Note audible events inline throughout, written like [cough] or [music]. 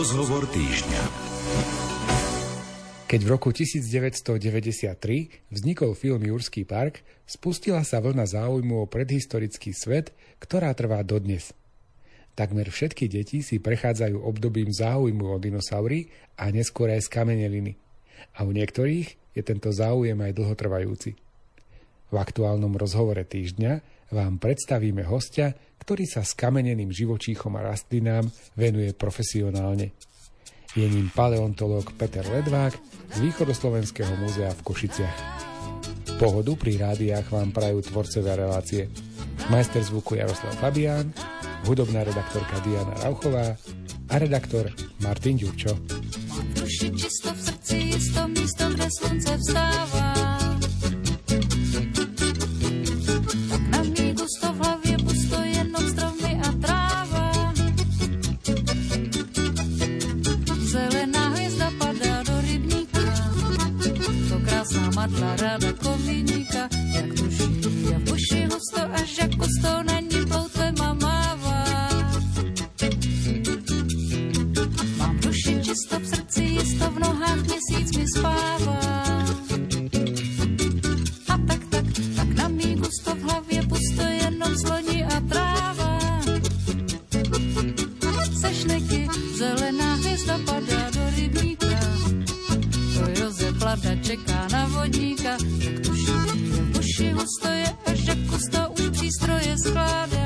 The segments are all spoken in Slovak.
Rozhovor týždňa. Keď v roku 1993 vznikol film Jurský park, spustila sa vlna záujmu o predhistorický svet, ktorá trvá dodnes. Takmer všetky deti si prechádzajú obdobím záujmu o dinosaury a neskôr aj skameneliny. A u niektorých je tento záujem aj dlhotrvajúci. V aktuálnom rozhovore týždňa vám predstavíme hostia, ktorý sa skameneným živočíchom a rastlinám venuje profesionálne. Je ním paleontológ Peter Ledvák z Východoslovenského múzea v Košiciach. Pohodu pri rádiách vám prajú tvorcovia relácie. Majster zvuku Jaroslav Fabián, hudobná redaktorka Diana Rauchová a redaktor Martin Ďurčo. Duši čisto v srdci, isto místo, kde slunce vstává. Ráda kominíka, jak tuší a buši husto až jako sto na ní ploutvema mává. Mám duši čisto v srdci, jisto v nohách měsíc mi spává. Vodníka, jak tuší, uši husto je, až jak kusto už přístroje skládá.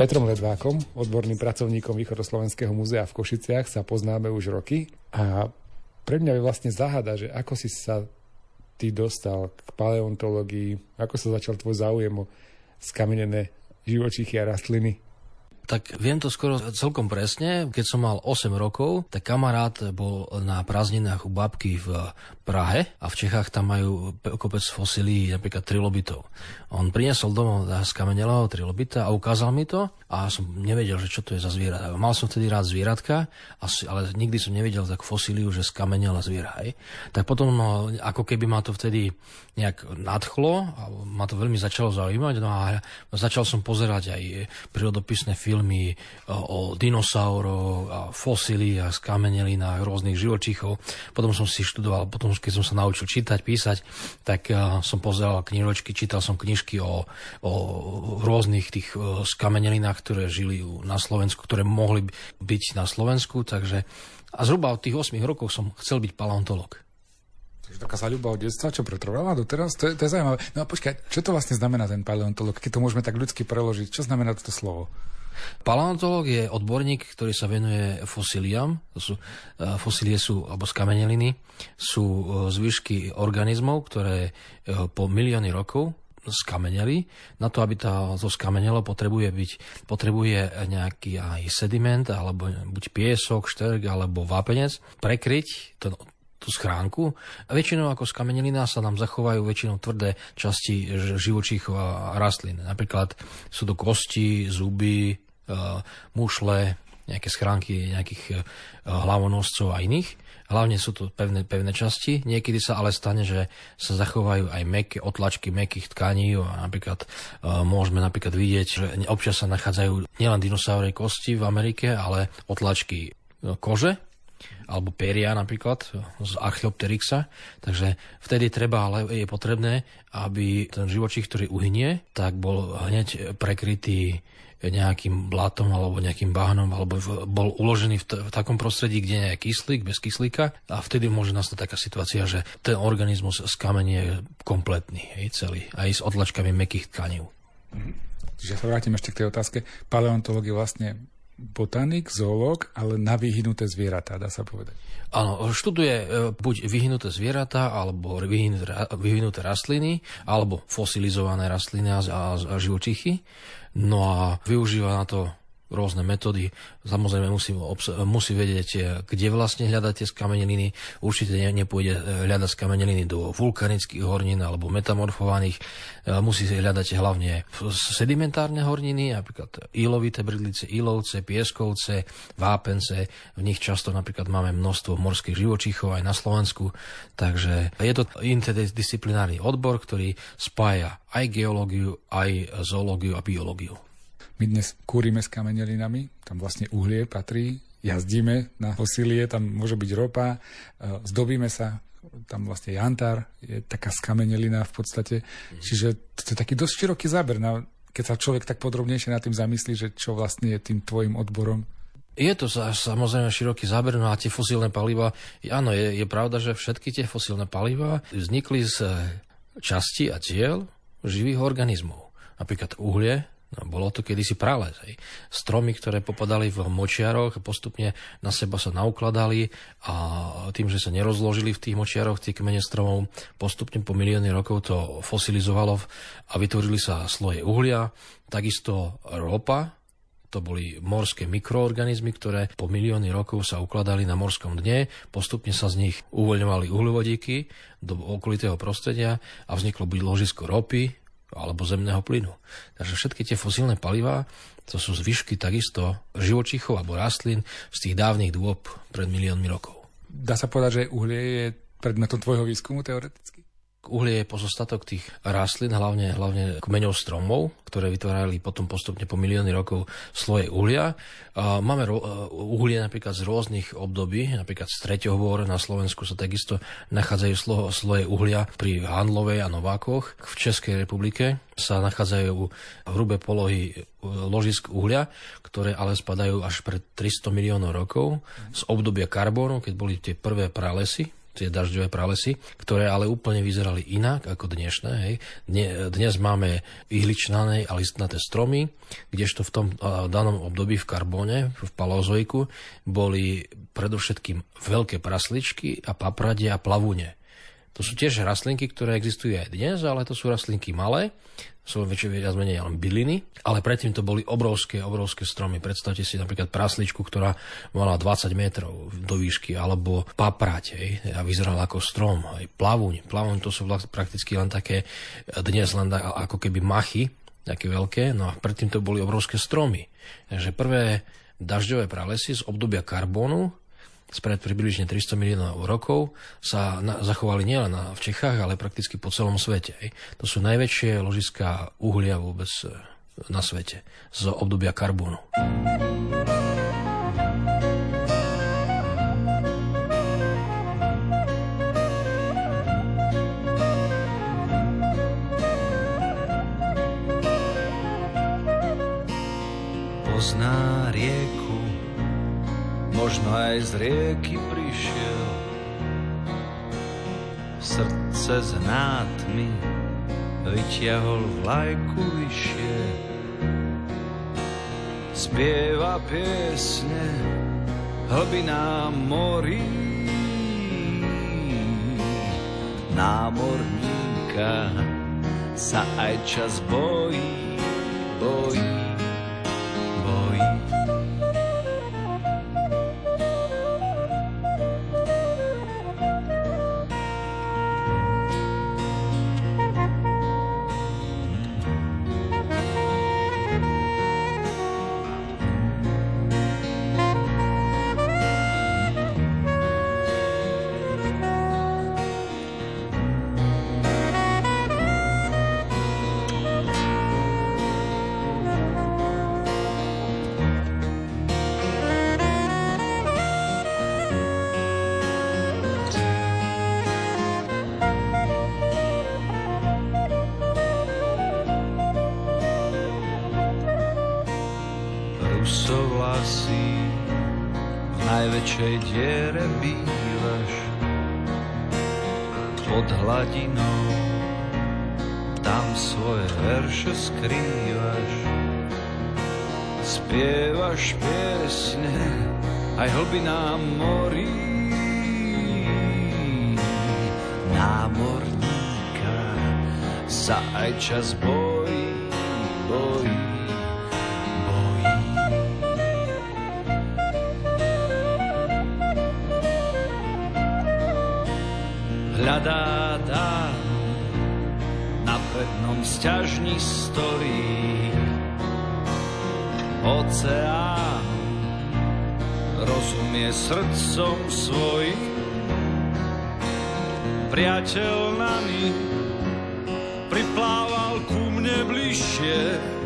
Petrom Ledvákom, odborným pracovníkom Východoslovenského múzea v Košiciach, sa poznáme už roky a pre mňa je vlastne záhada, že ako si sa ty dostal k paleontológii, ako sa začal tvoj záujem o skamenené živočíchy a rastliny. Tak viem to skoro celkom presne. Keď som mal 8 rokov, tak kamarát bol na prázdninách u babky v Prahe a v Čechách tam majú kopec fosílií, napríklad trilobitov. On priniesol domov skamenelého trilobita a ukázal mi to a som nevedel, že čo to je za zviera. Mal som vtedy rád zvieratka, ale nikdy som nevidel takú fosíliu, že skamenela zviera. Hej. Tak potom, no, ako keby ma to vtedy nejak nadchlo a ma to veľmi začalo zaujímať. No a začal som pozerať aj prírodopisné filmy o, o dinosauroch, a fosíliách, skamenelinách, rôznych živočíchov. Potom som si študoval, potom keď som sa naučil čítať, písať, tak uh, som pozeral knižočky, čítal som knižky o, o rôznych tých skamenelinách, ktoré žili na Slovensku, ktoré mohli byť na Slovensku, takže a zhruba od tých 8 rokov som chcel byť paleontolog. Taká ľuba od detstva, čo pretrvala doteraz, to je, to je zaujímavé. No a počkaj, čo to vlastne znamená ten paleontolog, keď to môžeme tak ľudsky preložiť? Čo znamená toto slovo? Paleontolog je odborník, ktorý sa venuje fosíliám. To sú, uh, fosílie sú, alebo skameneliny, sú uh, zvyšky organizmov, ktoré uh, po milióny rokov skameneli. Na to, aby to, to skamenelo, potrebuje, byť, potrebuje nejaký aj sediment, alebo buď piesok, šterk, alebo vápenec, prekryť to, tú schránku. A väčšinou ako skamenelina sa nám zachovajú väčšinou tvrdé časti živočíchov a rastlín. Napríklad sú to kosti, zuby, e, mušle, nejaké schránky nejakých e, hlavonoscov a iných. Hlavne sú to pevné, pevné časti. Niekedy sa ale stane, že sa zachovajú aj meké otlačky mekých tkaní. Napríklad uh, môžeme napríklad vidieť, že občas sa nachádzajú nielen dinosaurie kosti v Amerike, ale otlačky kože, alebo peria napríklad z Archeopteryxa. Takže vtedy treba, ale je potrebné, aby ten živočích, ktorý uhynie, tak bol hneď prekrytý nejakým blatom alebo nejakým bahnom alebo bol uložený v, t- v takom prostredí, kde nie je kyslík, bez kyslíka a vtedy môže nastať taká situácia, že ten organizmus z kamene je kompletný, hej, celý, aj s odlačkami mekých tkaní. Čiže sa vrátim ešte k tej otázke. Paleontológ je vlastne botanik, zoológ, ale na vyhnuté zvieratá, dá sa povedať. Áno, študuje e, buď vyhnuté zvieratá, alebo vyhnuté, rastliny, alebo fosilizované rastliny a, a živočichy. No a využíva na to rôzne metódy. Samozrejme musí, musí vedieť, eh, kde vlastne hľadať tie skameneliny. Určite ne, nepôjde eh, hľadať skameneliny do vulkanických hornín alebo metamorfovaných. Eh, musí hľadať hlavne sedimentárne horniny, napríklad ílovité bridlice, ílovce, pieskovce, vápence. V nich často napríklad máme množstvo morských živočíchov aj na Slovensku. Takže je to interdisciplinárny odbor, ktorý spája aj geológiu, aj zoológiu a biológiu. My dnes kúrime s kamenelinami, tam vlastne uhlie patrí, jazdíme na fosílie, tam môže byť ropa, e, zdobíme sa, tam vlastne jantar, je taká skamenelina v podstate. Mm. Čiže to je taký dosť široký záber, na, keď sa človek tak podrobnejšie nad tým zamyslí, že čo vlastne je tým tvojim odborom. Je to samozrejme široký záber, no a tie fosílne paliva, áno, je, je pravda, že všetky tie fosílne paliva vznikli z časti a diel živých organizmov. Napríklad uhlie, No, bolo to kedysi prales. Hej. Stromy, ktoré popadali v močiaroch, postupne na seba sa naukladali a tým, že sa nerozložili v tých močiaroch, tie kmene stromov, postupne po milióny rokov to fosilizovalo a vytvorili sa sloje uhlia, takisto ropa, to boli morské mikroorganizmy, ktoré po milióny rokov sa ukladali na morskom dne, postupne sa z nich uvoľňovali uhľovodíky do okolitého prostredia a vzniklo buď ložisko ropy, alebo zemného plynu. Takže všetky tie fosílne palivá, to sú zvyšky takisto živočichov alebo rastlín z tých dávnych dôb pred miliónmi rokov. Dá sa povedať, že uhlie je predmetom tvojho výskumu teoreticky? Uhlie je pozostatok tých rastlín, hlavne, hlavne kmeňov stromov, ktoré vytvárali potom postupne po milióny rokov sloje uhlia. Máme ro- uhlie napríklad z rôznych období, napríklad z Treťohôr na Slovensku sa takisto nachádzajú slo- sloje uhlia pri Handlovej a Novákoch. V Českej republike sa nachádzajú hrubé polohy e, ložisk uhlia, ktoré ale spadajú až pred 300 miliónov rokov z obdobia karbónu, keď boli tie prvé pralesy tie dažďové pralesy, ktoré ale úplne vyzerali inak ako dnešné. Hej. Dnes máme ihličnané a listnaté stromy, kdežto v tom danom období v karbóne, v palozoiku, boli predovšetkým veľké prasličky a papradie a plavune. To sú tiež rastlinky, ktoré existujú aj dnes, ale to sú rastlinky malé, sú väčšie viac menej len byliny, ale predtým to boli obrovské, obrovské stromy. Predstavte si napríklad prasličku, ktorá mala 20 metrov do výšky, alebo paprať, hej, a vyzerala ako strom, aj plavuň. Plavuň to sú prakticky len také, dnes len ako keby machy, také veľké, no a predtým to boli obrovské stromy. Takže prvé dažďové pralesy z obdobia karbónu spred približne 300 miliónov rokov sa na, zachovali nielen v Čechách, ale prakticky po celom svete. To sú najväčšie ložiská uhlia vôbec e, na svete z obdobia karbónu. Pozná rieku možno aj z rieky prišiel. cez nátmy vytiahol vlajku vyššie. Spieva piesne hlbinám morí. Námorníka sa aj čas bojí, bojí. Čas bojí, bojí. Hľadá dám na prednom sťažni storí oceán rozumie srdcom svojim priateľ na nich priplával ku mne bližšie.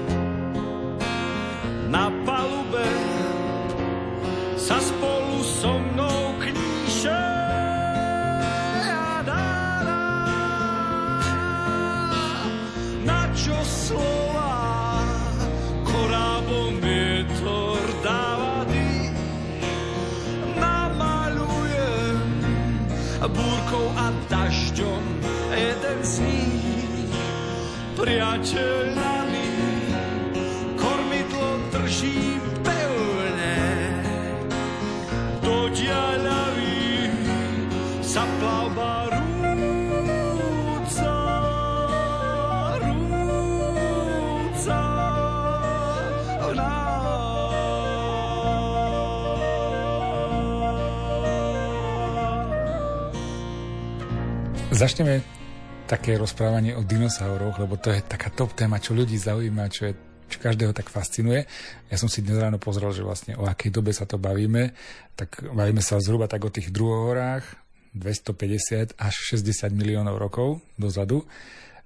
Priateľ nami, kormidlo drží pevne. Do diaľavy sa plavba rúca, rúca Začneme také rozprávanie o dinosauroch, lebo to je taká top téma, čo ľudí zaujíma, čo, je, čo každého tak fascinuje. Ja som si dnes ráno pozrel, že vlastne o akej dobe sa to bavíme, tak bavíme sa zhruba tak o tých druhohorách, 250 až 60 miliónov rokov dozadu.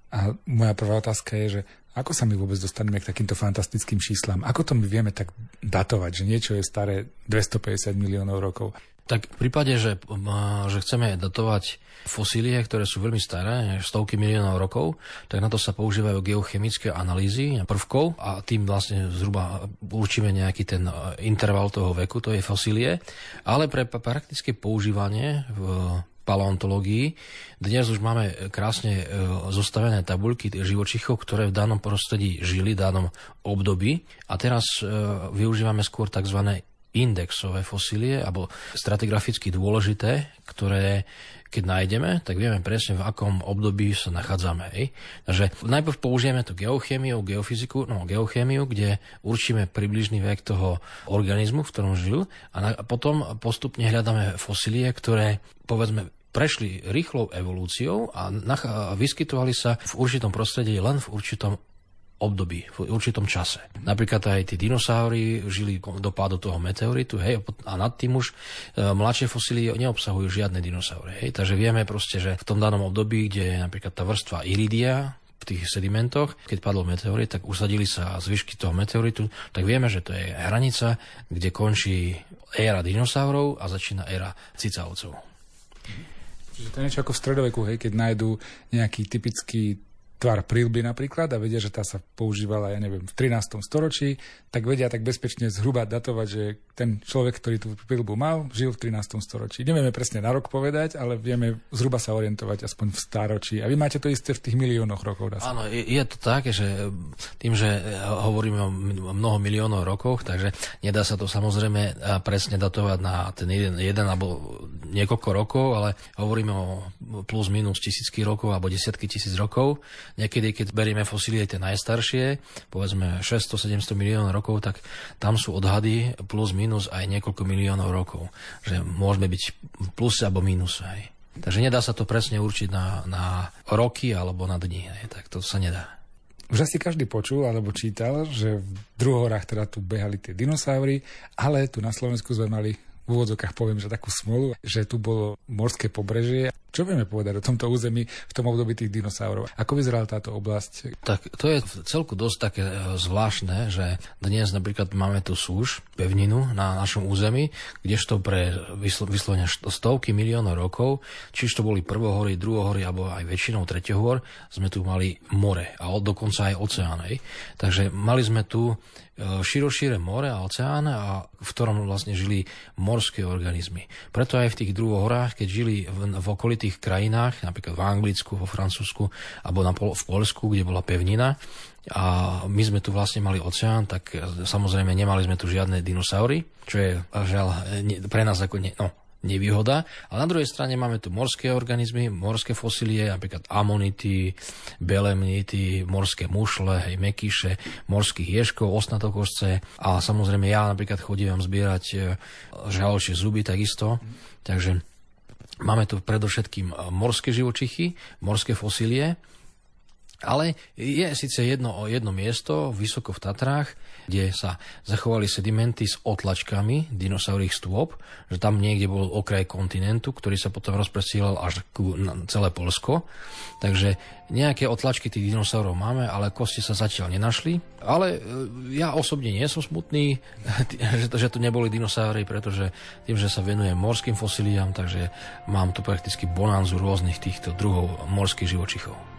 A moja prvá otázka je, že ako sa my vôbec dostaneme k takýmto fantastickým číslam? Ako to my vieme tak datovať, že niečo je staré 250 miliónov rokov? Tak v prípade, že, že chceme datovať fosílie, ktoré sú veľmi staré, stovky miliónov rokov, tak na to sa používajú geochemické analýzy prvkov a tým vlastne zhruba určíme nejaký ten e, interval toho veku, to je fosílie. Ale pre praktické používanie v paleontológii. Dnes už máme krásne e, zostavené tabuľky živočichov, ktoré v danom prostredí žili, v danom období. A teraz e, využívame skôr tzv indexové fosílie, alebo stratigraficky dôležité, ktoré keď nájdeme, tak vieme presne, v akom období sa nachádzame. Hej. Takže najprv použijeme to geochémiu, geofyziku, no geochémiu, kde určíme približný vek toho organizmu, v ktorom žil a, na, a potom postupne hľadáme fosílie, ktoré povedzme prešli rýchlou evolúciou a vyskytovali sa v určitom prostredí len v určitom období, v určitom čase. Napríklad aj tí dinosaury žili do pádu toho meteoritu, hej, a nad tým už e, mladšie fosílie neobsahujú žiadne dinosaury, hej. Takže vieme proste, že v tom danom období, kde je napríklad tá vrstva iridia, v tých sedimentoch, keď padol meteorit, tak usadili sa zvyšky toho meteoritu, tak vieme, že to je hranica, kde končí éra dinosaurov a začína éra cicavcov. Čiže to je niečo ako v stredoveku, hej, keď nájdú nejaký typický tvar prílby napríklad a vedia, že tá sa používala, ja neviem, v 13. storočí, tak vedia tak bezpečne zhruba datovať, že ten človek, ktorý tú prílbu mal, žil v 13. storočí. Nevieme presne na rok povedať, ale vieme zhruba sa orientovať aspoň v stáročí. A vy máte to isté v tých miliónoch rokov. Áno, je, je to tak, že tým, že hovoríme o mnoho miliónov rokov, takže nedá sa to samozrejme presne datovať na ten jeden, jeden alebo niekoľko rokov, ale hovoríme o plus minus tisícky rokov alebo desiatky tisíc rokov. Niekedy, keď berieme fosílie tie najstaršie, povedzme 600-700 miliónov rokov, tak tam sú odhady plus minus aj niekoľko miliónov rokov. Že môžeme byť v pluse alebo minus. Aj. Takže nedá sa to presne určiť na, na roky alebo na dni. Aj. Tak to sa nedá. Už asi každý počul alebo čítal, že v druhohorách teda tu behali tie dinosaury, ale tu na Slovensku sme mali v úvodzokách poviem, že takú smolu, že tu bolo morské pobrežie. Čo vieme povedať o tomto území v tom období tých dinosaurov? Ako vyzerala táto oblasť? Tak to je celku dosť také e, zvláštne, že dnes napríklad máme tu súž, pevninu na našom území, kdežto pre vyslovene stovky miliónov rokov, či to boli prvohory, druhohory alebo aj väčšinou tretiohor, sme tu mali more a dokonca aj oceány. Takže mali sme tu E, širošíre more a oceán, a v ktorom vlastne žili morské organizmy. Preto aj v tých druhohorách, keď žili v, v okolitých krajinách, napríklad v Anglicku, vo Francúzsku alebo na, v Polsku, kde bola pevnina, a my sme tu vlastne mali oceán, tak samozrejme nemali sme tu žiadne dinosaury, čo je žiaľ pre nás ako ne, no, nevýhoda. A na druhej strane máme tu morské organizmy, morské fosílie, napríklad amonity, belemnity, morské mušle, hej, mekyše, morských ješkov, osnatokožce a samozrejme ja napríklad chodím zbierať e, žaločie zuby takisto. Takže máme tu predovšetkým morské živočichy, morské fosílie, ale je síce jedno, jedno miesto vysoko v Tatrách, kde sa zachovali sedimenty s otlačkami dinosaurých stôp, že tam niekde bol okraj kontinentu, ktorý sa potom rozpresielal až ku celé Polsko. Takže nejaké otlačky tých dinosaurov máme, ale kosti sa zatiaľ nenašli. Ale e, ja osobne nie som smutný, [laughs] že to neboli dinosaury, pretože tým, že sa venujem morským fosíliám, takže mám tu prakticky bonanzu rôznych týchto druhov morských živočichov.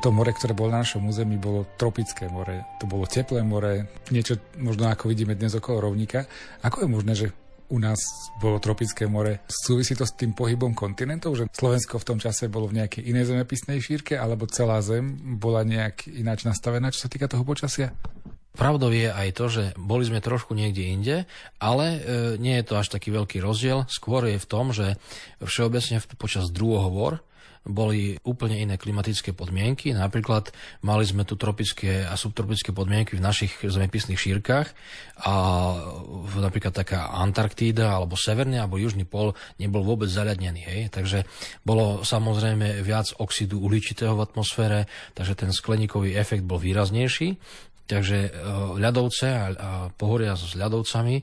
To more, ktoré bolo na našom území, bolo tropické more. To bolo teplé more, niečo možno ako vidíme dnes okolo rovníka. Ako je možné, že u nás bolo tropické more. Súvisí to s tým pohybom kontinentov, že Slovensko v tom čase bolo v nejakej inej zemepisnej šírke, alebo celá zem bola nejak ináč nastavená, čo sa týka toho počasia? Pravdou je aj to, že boli sme trošku niekde inde, ale e, nie je to až taký veľký rozdiel. Skôr je v tom, že všeobecne počas druhohovor boli úplne iné klimatické podmienky. Napríklad mali sme tu tropické a subtropické podmienky v našich zemepisných šírkach a napríklad taká Antarktída alebo Severný alebo Južný pol nebol vôbec zaľadnený. Hej? Takže bolo samozrejme viac oxidu uhličitého v atmosfére, takže ten skleníkový efekt bol výraznejší. Takže e, ľadovce a, a pohoria s ľadovcami e,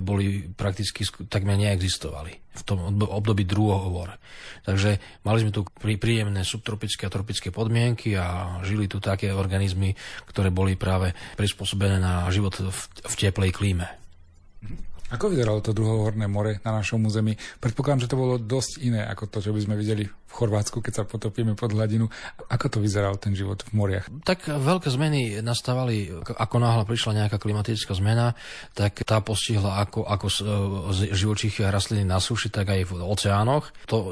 boli prakticky takmer neexistovali v tom období druhohovor. Takže mali sme tu príjemné subtropické a tropické podmienky a žili tu také organizmy, ktoré boli práve prispôsobené na život v, v teplej klíme. Ako vyzeralo to druhohorné more na našom území? Predpokladám, že to bolo dosť iné ako to, čo by sme videli v Chorvátsku, keď sa potopíme pod hladinu. Ako to vyzeral ten život v moriach? Tak veľké zmeny nastávali, ako náhle prišla nejaká klimatická zmena, tak tá postihla ako, ako živočíchy a rastliny na suši, tak aj v oceánoch. To,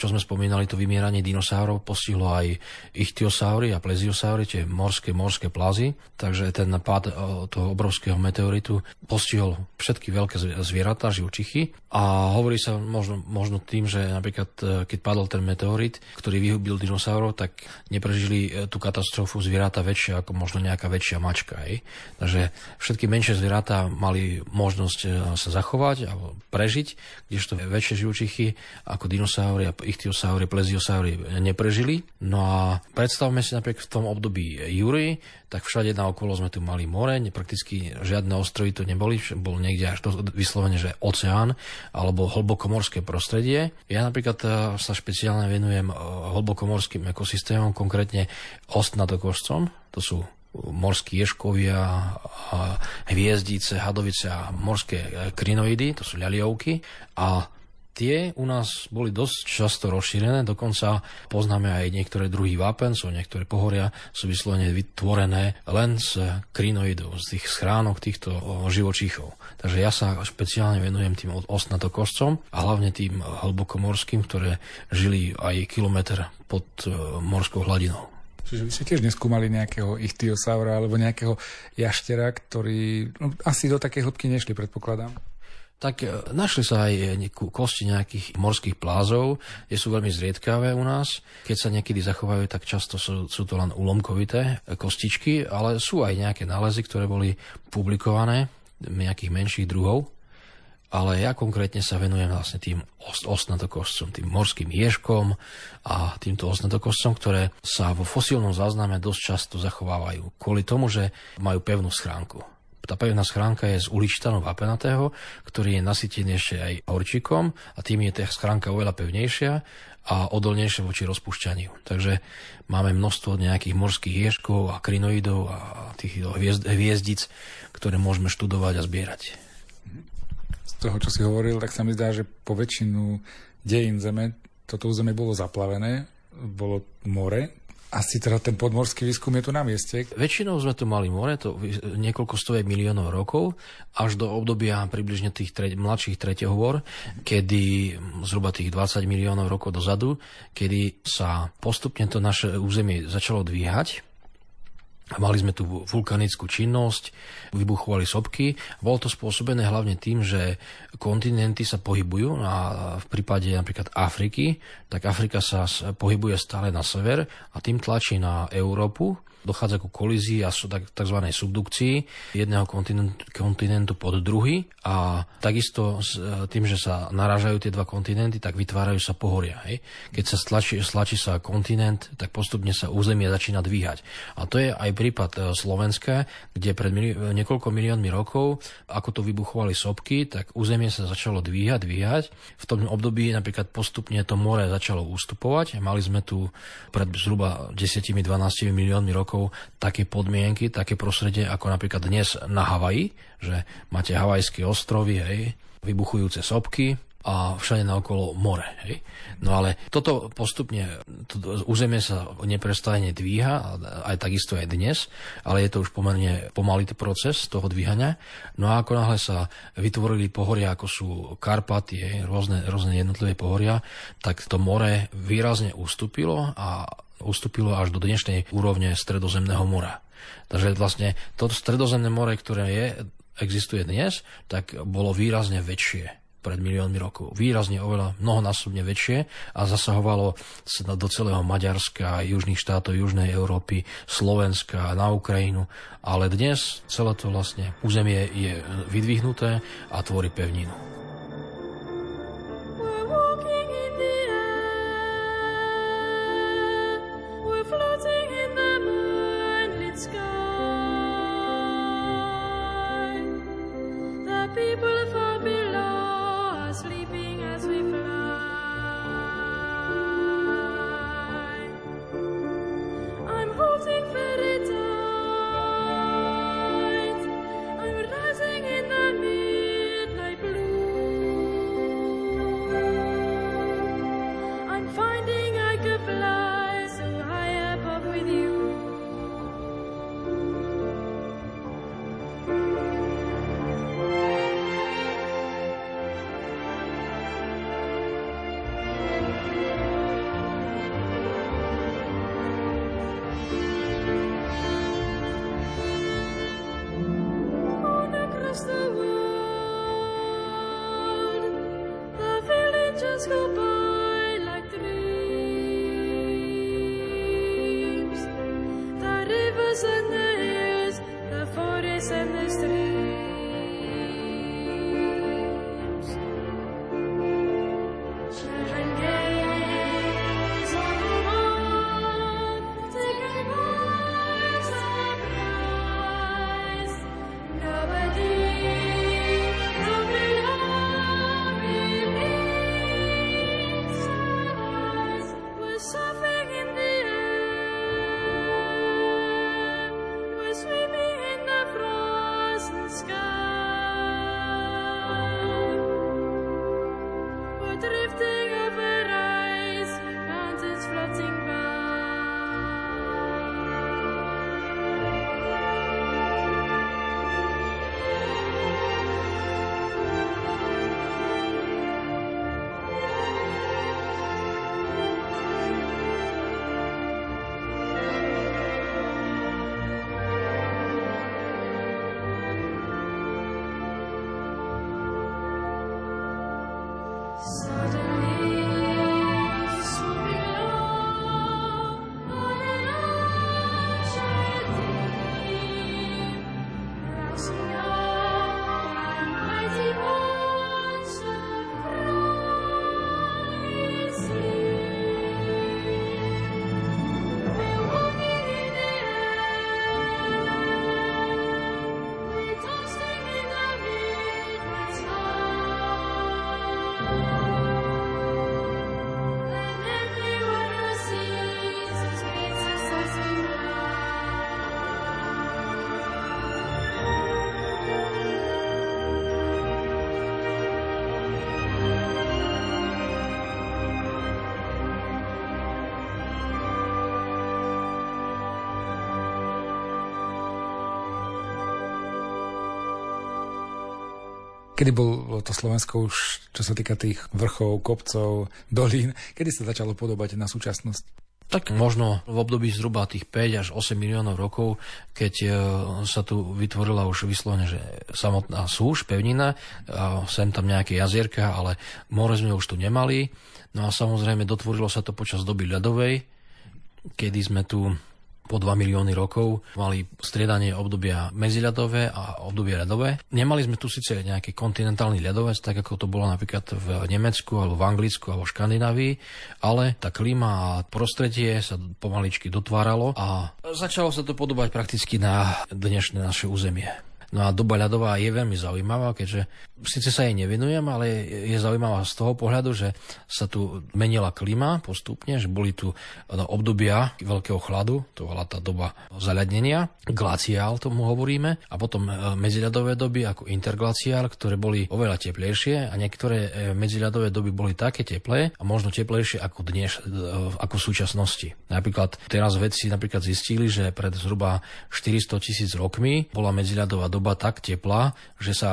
čo sme spomínali, to vymieranie dinosaurov postihlo aj ichtiosaury a pleziosaury, tie morské, morské plazy. Takže ten pád toho obrovského meteoritu postihol všetky veľké zvieratá, živočichy. A hovorí sa možno, možno tým, že napríklad e, keď padol ten meteorit, ktorý vyhubil dinosaurov, tak neprežili e, tú katastrofu zvieratá väčšia ako možno nejaká väčšia mačka. Hej. Takže všetky menšie zvieratá mali možnosť e, sa zachovať alebo prežiť, kdežto väčšie živočichy ako dinosaury a ichtiosaury, pleziosaury neprežili. No a predstavme si napríklad v tom období Jury, tak všade na okolo sme tu mali more, prakticky žiadne ostrovy tu neboli, bol niekde až to vyslovene, že oceán alebo hlbokomorské prostredie. Ja napríklad e, sa špeciálne venujem e, hlbokomorským ekosystémom, konkrétne ostnatokožcom, to sú morskí ješkovia, hviezdice, hadovice a morské e, krinoidy, to sú ľaliovky. A Tie u nás boli dosť často rozšírené, dokonca poznáme aj niektoré druhy vápencov, niektoré pohoria sú vyslovene vytvorené len z krinoidov, z tých schránok týchto živočíchov. Takže ja sa špeciálne venujem tým osnatokoscom a hlavne tým hlbokomorským, ktoré žili aj kilometr pod e, morskou hladinou. Čiže vy ste tiež neskúmali nejakého ichtiosaura alebo nejakého jaštera, ktorý no, asi do takej hĺbky nešli, predpokladám tak e, našli sa aj kosti nejakých morských plázov, kde sú veľmi zriedkavé u nás. Keď sa niekedy zachovajú, tak často sú, sú to len ulomkovité kostičky, ale sú aj nejaké nálezy, ktoré boli publikované, nejakých menších druhov. Ale ja konkrétne sa venujem vlastne tým osnatokostcom, tým morským ježkom a týmto osnatokostcom, ktoré sa vo fosílnom zázname dosť často zachovávajú. Kvôli tomu, že majú pevnú schránku tá pevná schránka je z uličitanu vápenatého, ktorý je nasytený ešte aj horčíkom a tým je tá schránka oveľa pevnejšia a odolnejšia voči rozpúšťaniu. Takže máme množstvo nejakých morských ježkov a krinoidov a tých hviezd, hviezdic, ktoré môžeme študovať a zbierať. Z toho, čo si hovoril, tak sa mi zdá, že po väčšinu dejín Zeme toto územie bolo zaplavené, bolo more, asi teda ten podmorský výskum je tu na mieste. Väčšinou sme tu mali more, to niekoľko stoviek miliónov rokov, až do obdobia približne tých tre- mladších treťohôr, kedy zhruba tých 20 miliónov rokov dozadu, kedy sa postupne to naše územie začalo dvíhať Mali sme tu vulkanickú činnosť, vybuchovali sopky. Bolo to spôsobené hlavne tým, že kontinenty sa pohybujú a v prípade napríklad Afriky, tak Afrika sa pohybuje stále na sever a tým tlačí na Európu dochádza ku kolízii a tzv. subdukcii jedného kontinentu, kontinentu pod druhý a takisto s e, tým, že sa narážajú tie dva kontinenty, tak vytvárajú sa pohoria. Hej. Keď sa stlačí, stlačí sa kontinent, tak postupne sa územie začína dvíhať. A to je aj prípad e, Slovenska, kde pred mili- niekoľko miliónmi rokov, ako to vybuchovali sopky, tak územie sa začalo dvíhať, dvíhať. V tom období napríklad postupne to more začalo ústupovať. Mali sme tu pred zhruba 10-12 miliónmi rokov rokov také podmienky, také prostredie ako napríklad dnes na Havaji, že máte havajské ostrovy, hej, vybuchujúce sopky, a všade naokolo more. Hej. No ale toto postupne, to územie sa neprestajne dvíha, aj takisto aj dnes, ale je to už pomerne pomalý proces toho dvíhania. No a ako náhle sa vytvorili pohoria, ako sú Karpaty, hej, rôzne, rôzne jednotlivé pohoria, tak to more výrazne ustúpilo a ustúpilo až do dnešnej úrovne Stredozemného mora. Takže vlastne toto Stredozemné more, ktoré je, existuje dnes, tak bolo výrazne väčšie pred miliónmi rokov. Výrazne oveľa mnohonásobne väčšie a zasahovalo sa do celého Maďarska, južných štátov Južnej Európy, Slovenska, na Ukrajinu. Ale dnes celé to vlastne územie je vydvihnuté a tvorí pevninu. Kedy bolo to Slovensko už, čo sa týka tých vrchov, kopcov, dolín, kedy sa začalo podobať na súčasnosť? Tak možno v období zhruba tých 5 až 8 miliónov rokov, keď e, sa tu vytvorila už vyslovene, že samotná súž, pevnina, sem tam nejaké jazierka, ale more sme už tu nemali. No a samozrejme dotvorilo sa to počas doby ľadovej, kedy sme tu po 2 milióny rokov mali striedanie obdobia medziľadové a obdobie ľadové. Nemali sme tu síce nejaký kontinentálny ľadovec, tak ako to bolo napríklad v Nemecku alebo v Anglicku alebo v Škandinávii, ale tá klíma a prostredie sa pomaličky dotváralo a začalo sa to podobať prakticky na dnešné naše územie. No a doba ľadová je veľmi zaujímavá, keďže síce sa jej nevenujem, ale je zaujímavá z toho pohľadu, že sa tu menila klíma postupne, že boli tu no, obdobia veľkého chladu, to bola tá doba zaľadnenia, glaciál tomu hovoríme, a potom e, medziľadové doby ako interglaciál, ktoré boli oveľa teplejšie a niektoré e, medziľadové doby boli také teplé a možno teplejšie ako dnes, e, ako v súčasnosti. Napríklad teraz vedci napríklad zistili, že pred zhruba 400 tisíc rokmi bola medziľadová doba tak teplá, že sa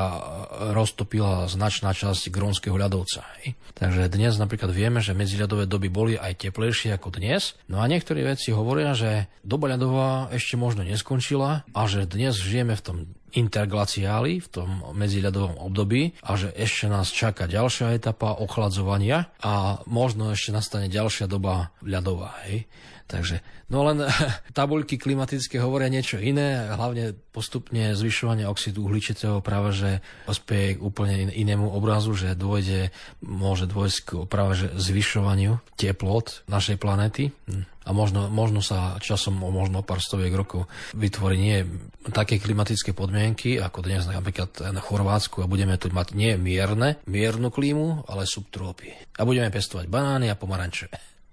roztopila značná časť grónskeho ľadovca. Hej. Takže dnes napríklad vieme, že medziľadové doby boli aj teplejšie ako dnes. No a niektorí vedci hovoria, že doba ľadová ešte možno neskončila a že dnes žijeme v tom interglaciály v tom medziľadovom období a že ešte nás čaká ďalšia etapa ochladzovania a možno ešte nastane ďalšia doba ľadová. Hej. Takže, no len [laughs] tabuľky klimatické hovoria niečo iné, hlavne postupne zvyšovanie oxidu uhličitého práve, že ospieje k úplne inému obrazu, že dôjde, môže dôjsť k práve že zvyšovaniu teplot našej planéty hm. A možno, možno sa časom o možno pár stoviek rokov vytvorí nie také klimatické podmienky, ako dnes napríklad na Chorvátsku a budeme tu mať nie mierne, miernu klímu, ale subtrópy. A budeme pestovať banány a pomaranče.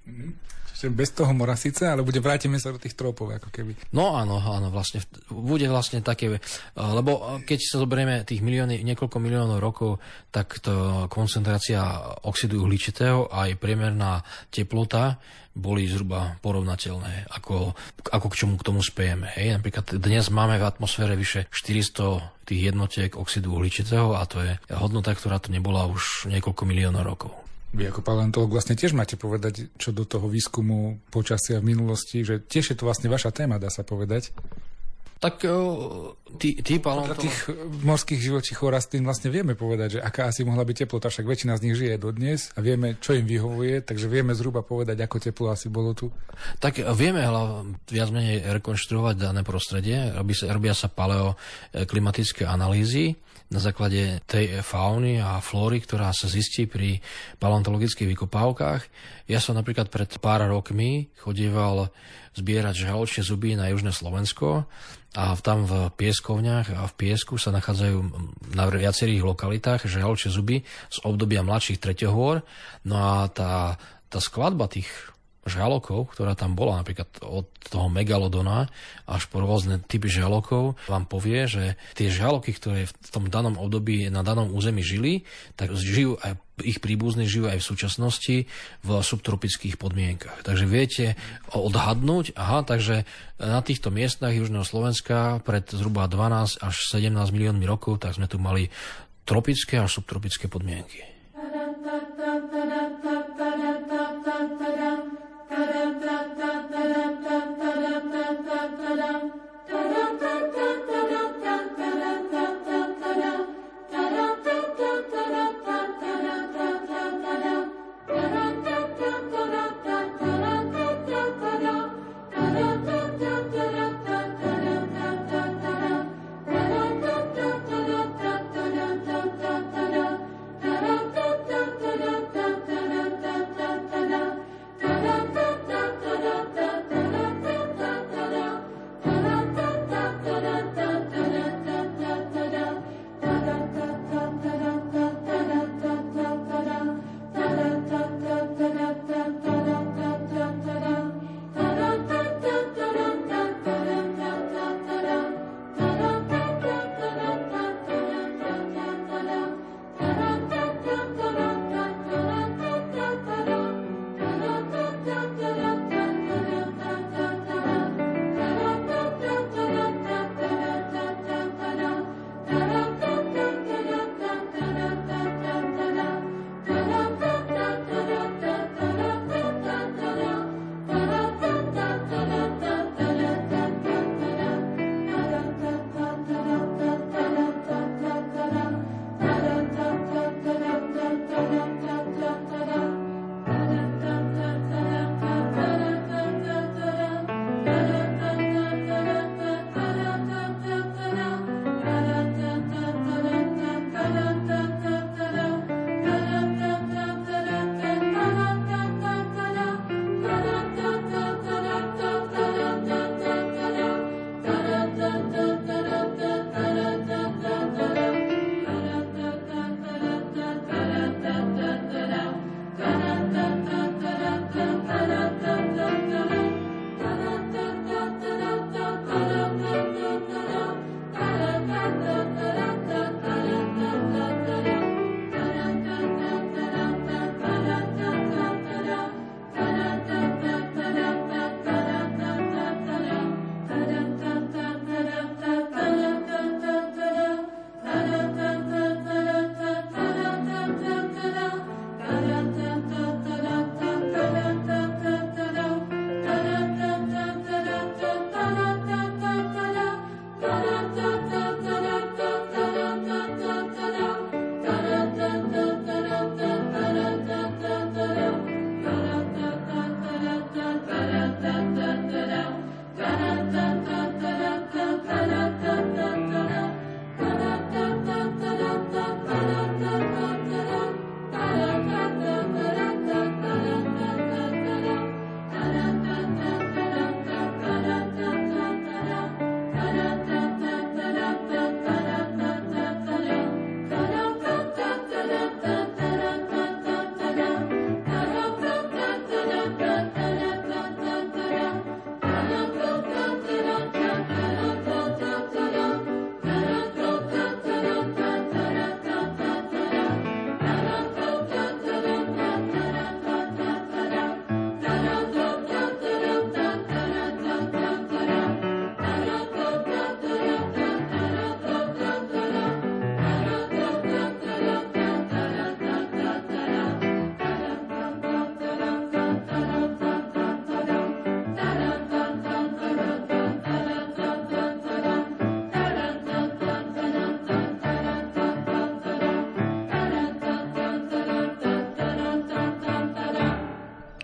Mm-hmm. Že bez toho mora síce, ale bude vrátime sa do tých tropov, ako keby. No áno, áno, vlastne bude vlastne také, lebo keď sa zoberieme tých milióny, niekoľko miliónov rokov, tak to koncentrácia oxidu uhličitého a aj priemerná teplota boli zhruba porovnateľné, ako, ako k čomu k tomu spejeme. Hej? Napríklad dnes máme v atmosfére vyše 400 tých jednotiek oxidu uhličitého a to je hodnota, ktorá tu nebola už niekoľko miliónov rokov. Vy ako paleontolog vlastne tiež máte povedať, čo do toho výskumu počasia v minulosti, že tiež je to vlastne vaša téma, dá sa povedať. Tak tí, tí paleontolog... tých morských živočíchov rastlín vlastne vieme povedať, že aká asi mohla byť teplota, však väčšina z nich žije dodnes a vieme, čo im vyhovuje, takže vieme zhruba povedať, ako teplo asi bolo tu. Tak vieme hlavne viac menej rekonštruovať dané prostredie, robí sa, robia sa paleoklimatické analýzy, na základe tej fauny a flóry, ktorá sa zistí pri paleontologických vykopávkach. Ja som napríklad pred pár rokmi chodieval zbierať žaločie zuby na južné Slovensko a tam v pieskovniach a v piesku sa nachádzajú na viacerých lokalitách žaločie zuby z obdobia mladších treťohôr. No a tá, tá skladba tých žalokov, ktorá tam bola, napríklad od toho megalodona až po rôzne typy žalokov, vám povie, že tie žaloky, ktoré v tom danom období na danom území žili, tak žijú aj ich príbuzní žijú aj v súčasnosti v subtropických podmienkach. Takže viete odhadnúť, aha, takže na týchto miestach Južného Slovenska pred zhruba 12 až 17 miliónmi rokov, tak sme tu mali tropické až subtropické podmienky.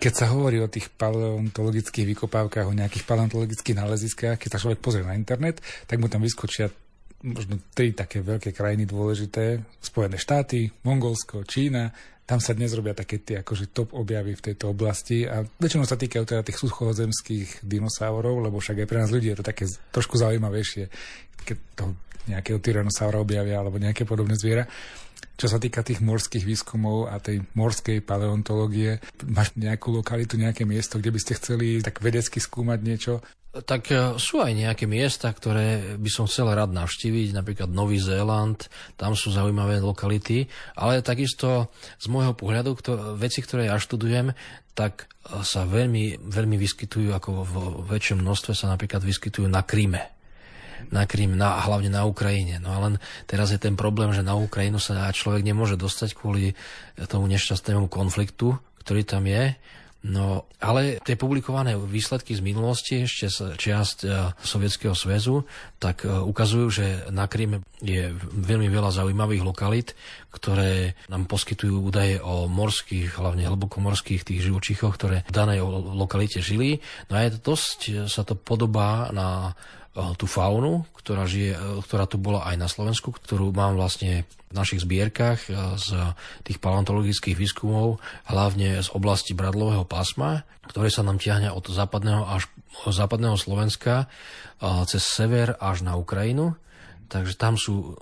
Keď sa hovorí o tých paleontologických vykopávkach, o nejakých paleontologických náleziskách, keď sa človek pozrie na internet, tak mu tam vyskočia možno tri také veľké krajiny dôležité. Spojené štáty, Mongolsko, Čína. Tam sa dnes robia také tie akože top objavy v tejto oblasti a väčšinou sa týkajú teda tých suchozemských dinosaurov, lebo však aj pre nás ľudí je to také trošku zaujímavejšie, keď to nejakého tyrannosaura objavia alebo nejaké podobné zviera. Čo sa týka tých morských výskumov a tej morskej paleontológie, máš nejakú lokalitu, nejaké miesto, kde by ste chceli tak vedecky skúmať niečo? Tak e, sú aj nejaké miesta, ktoré by som chcel rád navštíviť, napríklad Nový Zéland, tam sú zaujímavé lokality, ale takisto z môjho pohľadu, kto, veci, ktoré ja študujem, tak e, sa veľmi, veľmi vyskytujú, ako v väčšom množstve sa napríklad vyskytujú na Kríme na Krym, na, hlavne na Ukrajine. No a len teraz je ten problém, že na Ukrajinu sa človek nemôže dostať kvôli tomu nešťastnému konfliktu, ktorý tam je. No, ale tie publikované výsledky z minulosti, ešte z čiast uh, Sovietskeho zväzu, tak uh, ukazujú, že na Krym je veľmi veľa zaujímavých lokalít, ktoré nám poskytujú údaje o morských, hlavne hlbokomorských tých živočíchoch, ktoré v danej lokalite žili. No a je dosť, sa to podobá na tú faunu, ktorá, žije, eh, ktorá tu bola aj na Slovensku, ktorú mám vlastne v našich zbierkach eh, z tých paleontologických výskumov, hlavne z oblasti Bradlového pásma, ktoré sa nám tiahne od západného až západného Slovenska cez sever až na Ukrajinu. Takže tam sú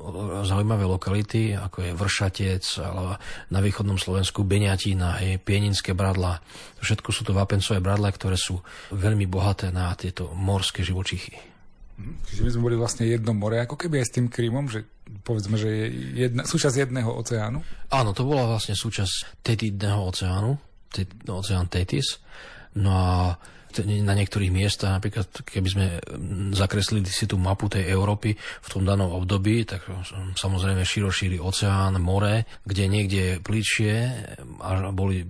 zaujímavé lokality, ako je Vršatec, alebo na východnom Slovensku Beňatina, hej, Pieninské bradla. Všetko sú to vápencové bradla, ktoré sú veľmi bohaté na tieto morské živočichy. Čiže my sme boli vlastne jedno more, ako keby aj s tým Krymom, že povedzme, že je jedna, súčasť jedného oceánu? Áno, to bola vlastne súčasť Tetidného oceánu, oceán Tetis. No a na niektorých miestach, napríklad keby sme zakreslili si tú mapu tej Európy v tom danom období, tak samozrejme širošíri oceán, more, kde niekde pličie a boli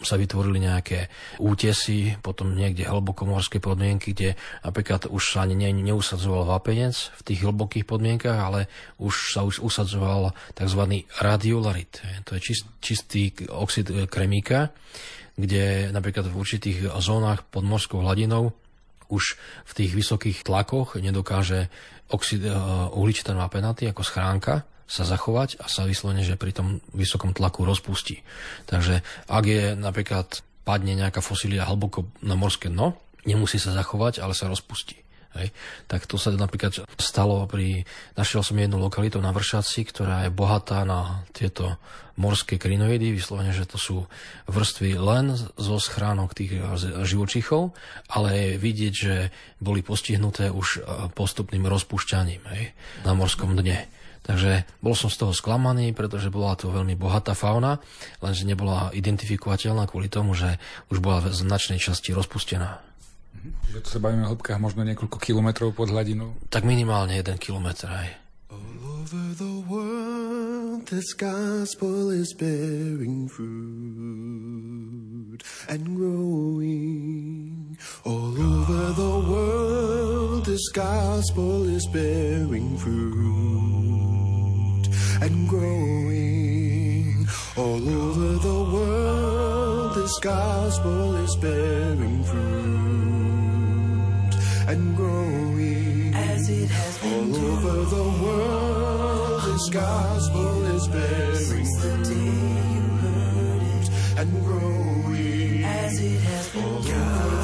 sa vytvorili nejaké útesy, potom niekde hlbokomorské podmienky, kde napríklad už sa ne, neusadzoval vápenec v tých hlbokých podmienkach, ale už sa už usadzoval tzv. radiolarit. To je čist, čistý oxid kremíka, kde napríklad v určitých zónach pod morskou hladinou už v tých vysokých tlakoch nedokáže oxid uh, uhličitá vápenaty ako schránka sa zachovať a sa vyslovene, že pri tom vysokom tlaku rozpustí. Takže ak je napríklad padne nejaká fosília hlboko na morské dno, nemusí sa zachovať, ale sa rozpustí. Hej. Tak to sa napríklad stalo pri... Našiel som jednu lokalitu na Vršaci, ktorá je bohatá na tieto morské krinoidy, vyslovene, že to sú vrstvy len zo schránok tých živočichov, ale je vidieť, že boli postihnuté už postupným rozpúšťaním hej, na morskom dne. Takže bol som z toho sklamaný, pretože bola to veľmi bohatá fauna, lenže nebola identifikovateľná kvôli tomu, že už bola v značnej časti rozpustená. Čiže to sa bavíme o hĺbkách možno niekoľko kilometrov pod hladinou? Tak minimálne jeden kilometr aj. All over the world this gospel is bearing fruit and growing. All over the world this gospel is bearing fruit and growing all over the world. This gospel is bearing fruit and growing as it has been all over the world. This gospel is bearing fruit since the day you heard it and growing as it has been all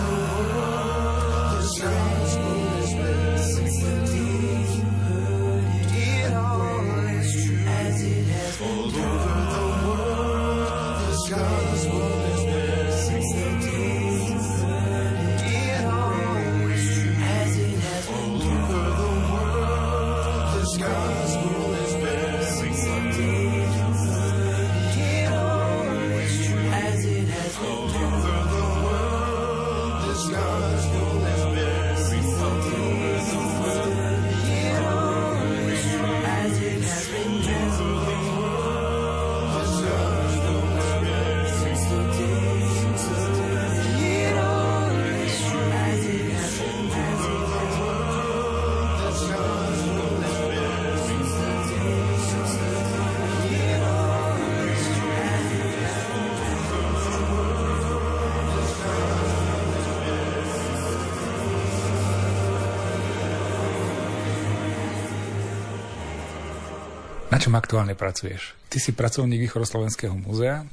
Aktuálne pracuješ? Ty si pracovník Východoslovenského múzea,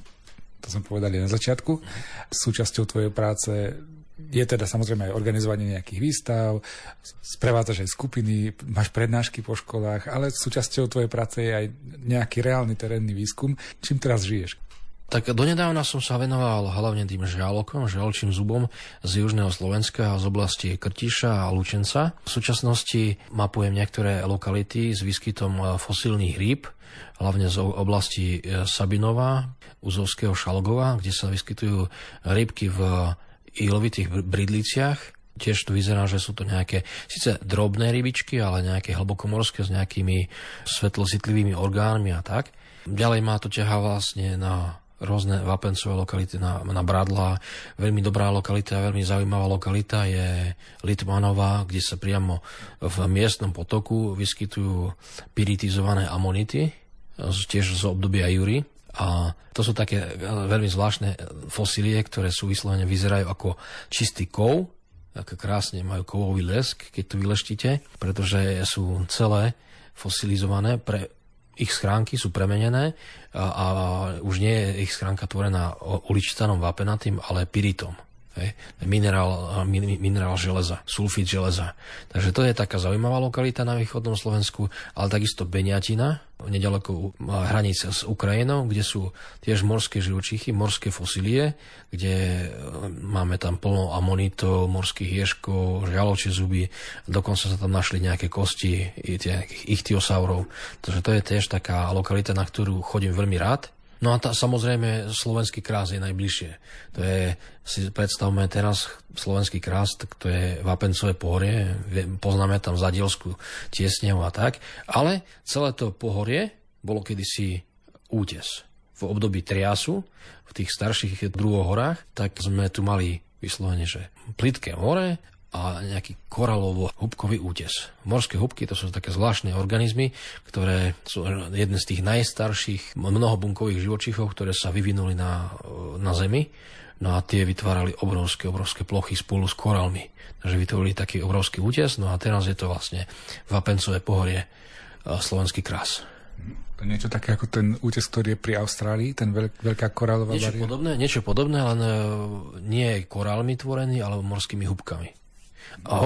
to sme povedali na začiatku. Súčasťou tvojej práce je teda samozrejme aj organizovanie nejakých výstav, sprevádzaš aj skupiny, máš prednášky po školách, ale súčasťou tvojej práce je aj nejaký reálny terénny výskum. Čím teraz žiješ? Tak donedávna som sa venoval hlavne tým žralokom, žraločím zubom z južného Slovenska a z oblasti Krtiša a Lučenca. V súčasnosti mapujem niektoré lokality s výskytom fosílnych rýb, hlavne z oblasti e, Sabinova, Uzovského Šalgova, kde sa vyskytujú rybky v ilovitých bridliciach. Tiež tu vyzerá, že sú to nejaké síce drobné rybičky, ale nejaké hlbokomorské s nejakými svetlocitlivými orgánmi a tak. Ďalej má to ťaha vlastne na rôzne vapencové lokality na, na Bradla. Veľmi dobrá lokalita, veľmi zaujímavá lokalita je Litmanová, kde sa priamo v miestnom potoku vyskytujú piritizované amonity, tiež z obdobia Jury. A to sú také veľmi zvláštne fosílie, ktoré sú vyslovene vyzerajú ako čistý kov, ako krásne majú kovový lesk, keď to vyleštíte, pretože sú celé fosilizované pre ich schránky sú premenené a, a už nie je ich schránka tvorená uličitanom vápenatým, ale piritom. Minerál, minerál železa, sulfit železa. Takže to je taká zaujímavá lokalita na východnom Slovensku, ale takisto Beniatina, nedaleko hraníc s Ukrajinou, kde sú tiež morské živočichy, morské fosílie, kde e, máme tam plno amonitov, morských ježkov, žaločie zuby, dokonca sa tam našli nejaké kosti ichtiosaurov. Takže to je tiež taká lokalita, na ktorú chodím veľmi rád No a tá, samozrejme slovenský krás je najbližšie. To je, si predstavme teraz slovenský krás, tak to je Vapencové pohorie, poznáme tam Zadielskú tiesnev a tak, ale celé to pohorie bolo kedysi útes. V období triasu, v tých starších druhoch horách, tak sme tu mali vyslovene, že plitké more a nejaký koralovo-hubkový útes. Morské hubky to sú také zvláštne organizmy, ktoré sú jedné z tých najstarších mnohobunkových živočichov, ktoré sa vyvinuli na, na Zemi. No a tie vytvárali obrovské, obrovské plochy spolu s korálmi. Takže vytvorili taký obrovský útes. No a teraz je to vlastne Vapencové pohorie slovenský krás. To niečo také ako ten útes, ktorý je pri Austrálii, ten veľk, veľká korálová niečo podobné, niečo podobné, len e, nie korálmi tvorený, ale morskými hubkami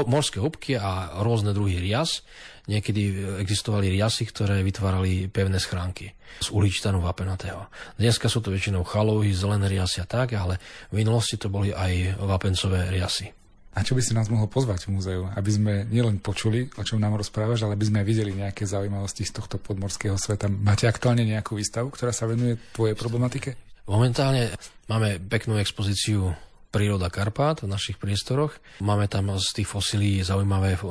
morské húbky a rôzne druhy rias. Niekedy existovali riasy, ktoré vytvárali pevné schránky z uličtanu vapenatého. Dneska sú to väčšinou chalovy, zelené riasy a tak, ale v minulosti to boli aj vapencové riasy. A čo by si nás mohol pozvať v múzeu, aby sme nielen počuli, o čom nám rozprávaš, ale aby sme videli nejaké zaujímavosti z tohto podmorského sveta. Máte aktuálne nejakú výstavu, ktorá sa venuje tvojej problematike? Momentálne máme peknú expozíciu príroda Karpát v našich priestoroch. Máme tam z tých fosílií zaujímavé eh,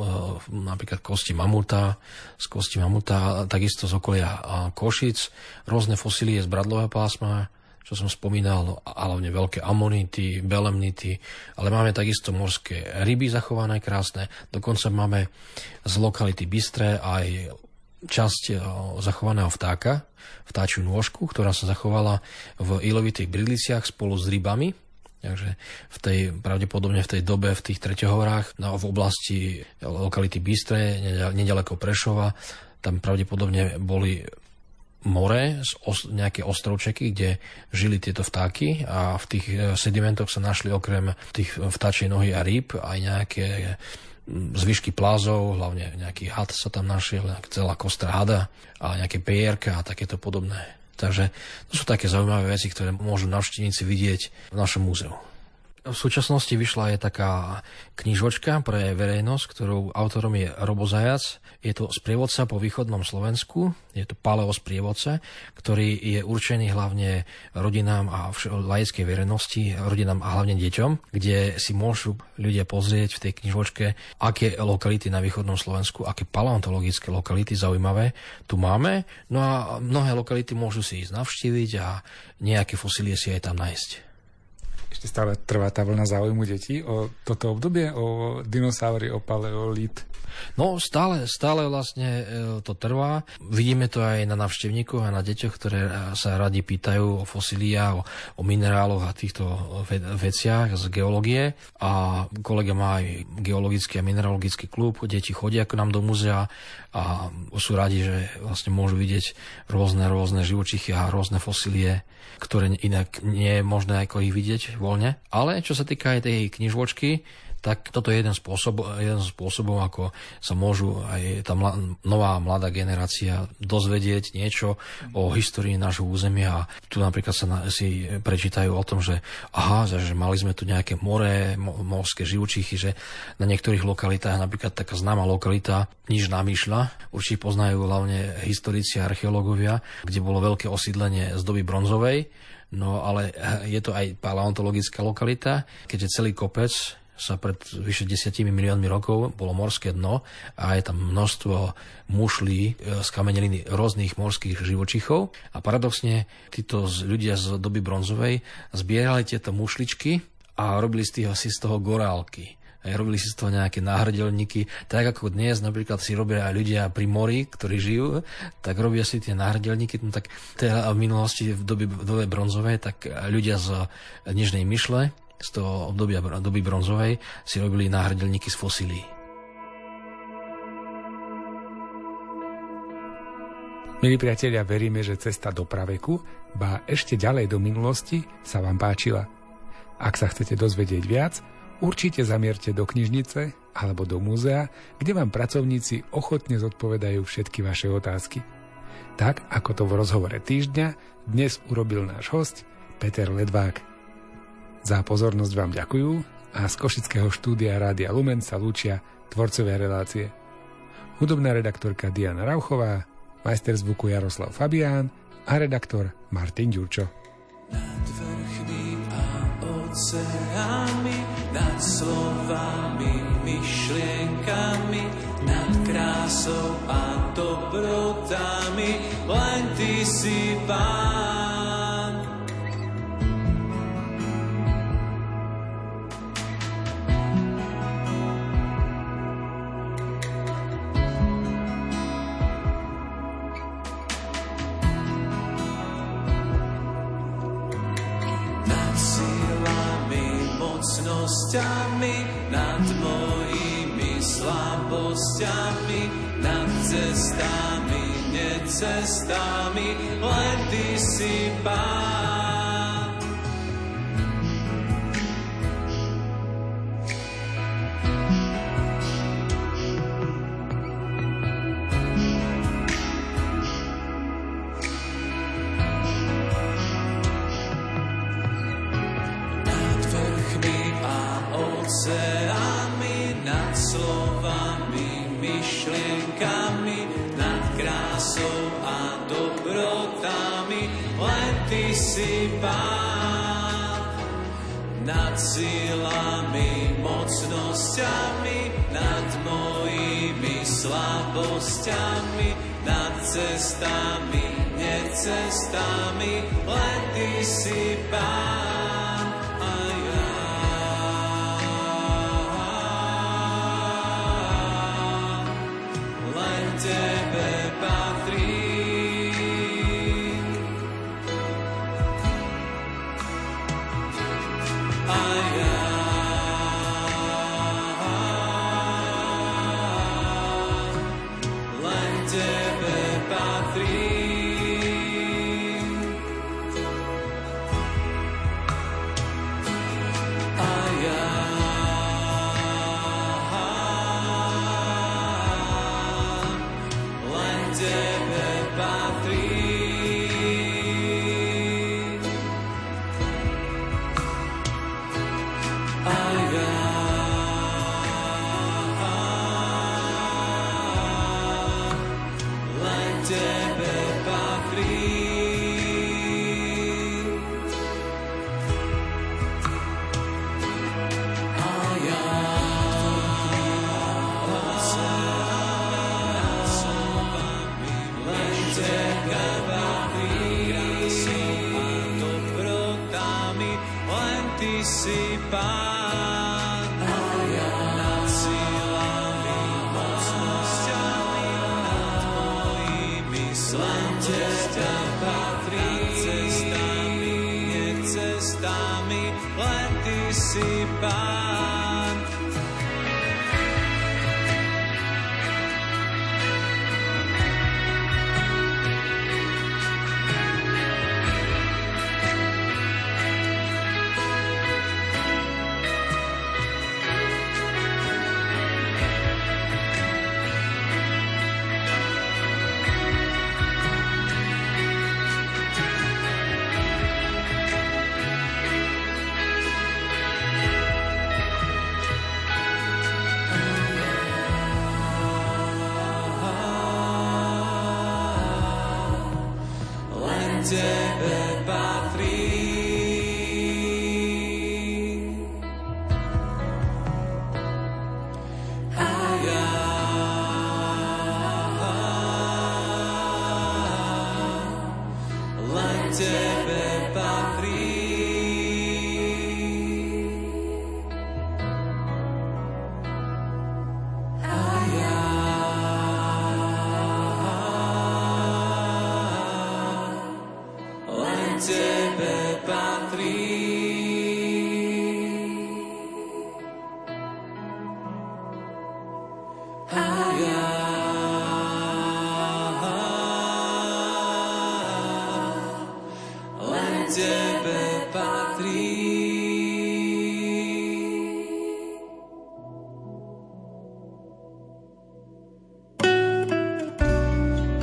napríklad kosti mamuta, z kosti mamuta, takisto z okolia Košic, rôzne fosílie z bradlového pásma, čo som spomínal, hlavne veľké amonity, belemnity, ale máme takisto morské ryby zachované krásne, dokonca máme z lokality Bystré aj časť eh, zachovaného vtáka, vtáčiu nôžku, ktorá sa zachovala v ilovitých bridliciach spolu s rybami, Takže v tej, pravdepodobne v tej dobe, v tých treťohorách, no, v oblasti lokality Bystre, nedaleko Prešova, tam pravdepodobne boli more, nejaké ostrovčeky, kde žili tieto vtáky a v tých e, sedimentoch sa našli okrem tých vtáčej nohy a rýb aj nejaké zvyšky plázov, hlavne nejaký had sa tam našiel, celá kostra hada a nejaké pejierka a takéto podobné. Takže to sú také zaujímavé veci, ktoré môžu navštívnici vidieť v našom múzeu. V súčasnosti vyšla aj taká knižočka pre verejnosť, ktorou autorom je Robo Zajac. Je to sprievodca po východnom Slovensku, je to paleo sprievodca, ktorý je určený hlavne rodinám a laickej verejnosti, rodinám a hlavne deťom, kde si môžu ľudia pozrieť v tej knižočke, aké lokality na východnom Slovensku, aké paleontologické lokality zaujímavé tu máme. No a mnohé lokality môžu si ísť navštíviť a nejaké fosílie si aj tam nájsť. Ešte stále trvá tá vlna záujmu detí o toto obdobie, o dinosaury, o paleolit? No stále, stále vlastne e, to trvá. Vidíme to aj na navštevníkoch a na deťoch, ktoré e, sa radi pýtajú o fosíliách, o, o mineráloch a týchto veciach z geológie. A kolega má aj geologický a mineralogický klub, deti chodia k nám do muzea a sú radi, že vlastne môžu vidieť rôzne, rôzne živočichy a rôzne fosílie, ktoré inak nie je možné ako ich vidieť voľne. Ale čo sa týka aj tej knižočky, tak toto je jeden spôsob, jeden spôsobov, ako sa môžu aj tá mla, nová mladá generácia dozvedieť niečo o histórii nášho územia. A tu napríklad sa na, si prečítajú o tom, že aha, že mali sme tu nejaké more, morské živočichy, že na niektorých lokalitách, napríklad taká známa lokalita Niž Namýšľa, určite poznajú hlavne historici a archeológovia, kde bolo veľké osídlenie z doby bronzovej, No ale je to aj paleontologická lokalita, keďže celý kopec sa pred vyše desiatimi miliónmi rokov bolo morské dno a je tam množstvo mušlí e, z kameneliny rôznych morských živočichov. A paradoxne títo ľudia z doby bronzovej zbierali tieto mušličky a robili z, tých, asi z toho gorálky. Robili si z toho nejaké náhrdelníky, tak ako dnes napríklad si robia aj ľudia pri mori, ktorí žijú, tak robia si tie náhrdelníky, no tak v minulosti v dobe, v dobe bronzovej, tak ľudia z Nižnej Myšle z toho obdobia doby bronzovej si robili náhrdelníky z fosílií. Milí priatelia, veríme, že cesta do praveku, ba ešte ďalej do minulosti, sa vám páčila. Ak sa chcete dozvedieť viac, určite zamierte do knižnice alebo do múzea, kde vám pracovníci ochotne zodpovedajú všetky vaše otázky. Tak, ako to v rozhovore týždňa dnes urobil náš host Peter Ledvák. Za pozornosť vám ďakujú a z Košického štúdia Rádia Lumen sa lúčia tvorcovia relácie. Hudobná redaktorka Diana Rauchová, majster zvuku Jaroslav Fabián a redaktor Martin Ďurčo. Nad vrchmi a oceánmi, nad slovami, myšlienkami, nad krásou a dobrotami, len ty si pán. Mocnosťami, nad mojimi slabosťami, nad cestami, necestami, len Ty si Pán. Mocnosťami, nad mojimi slabosťami, nad cestami, necestami, len ty si pán. 一半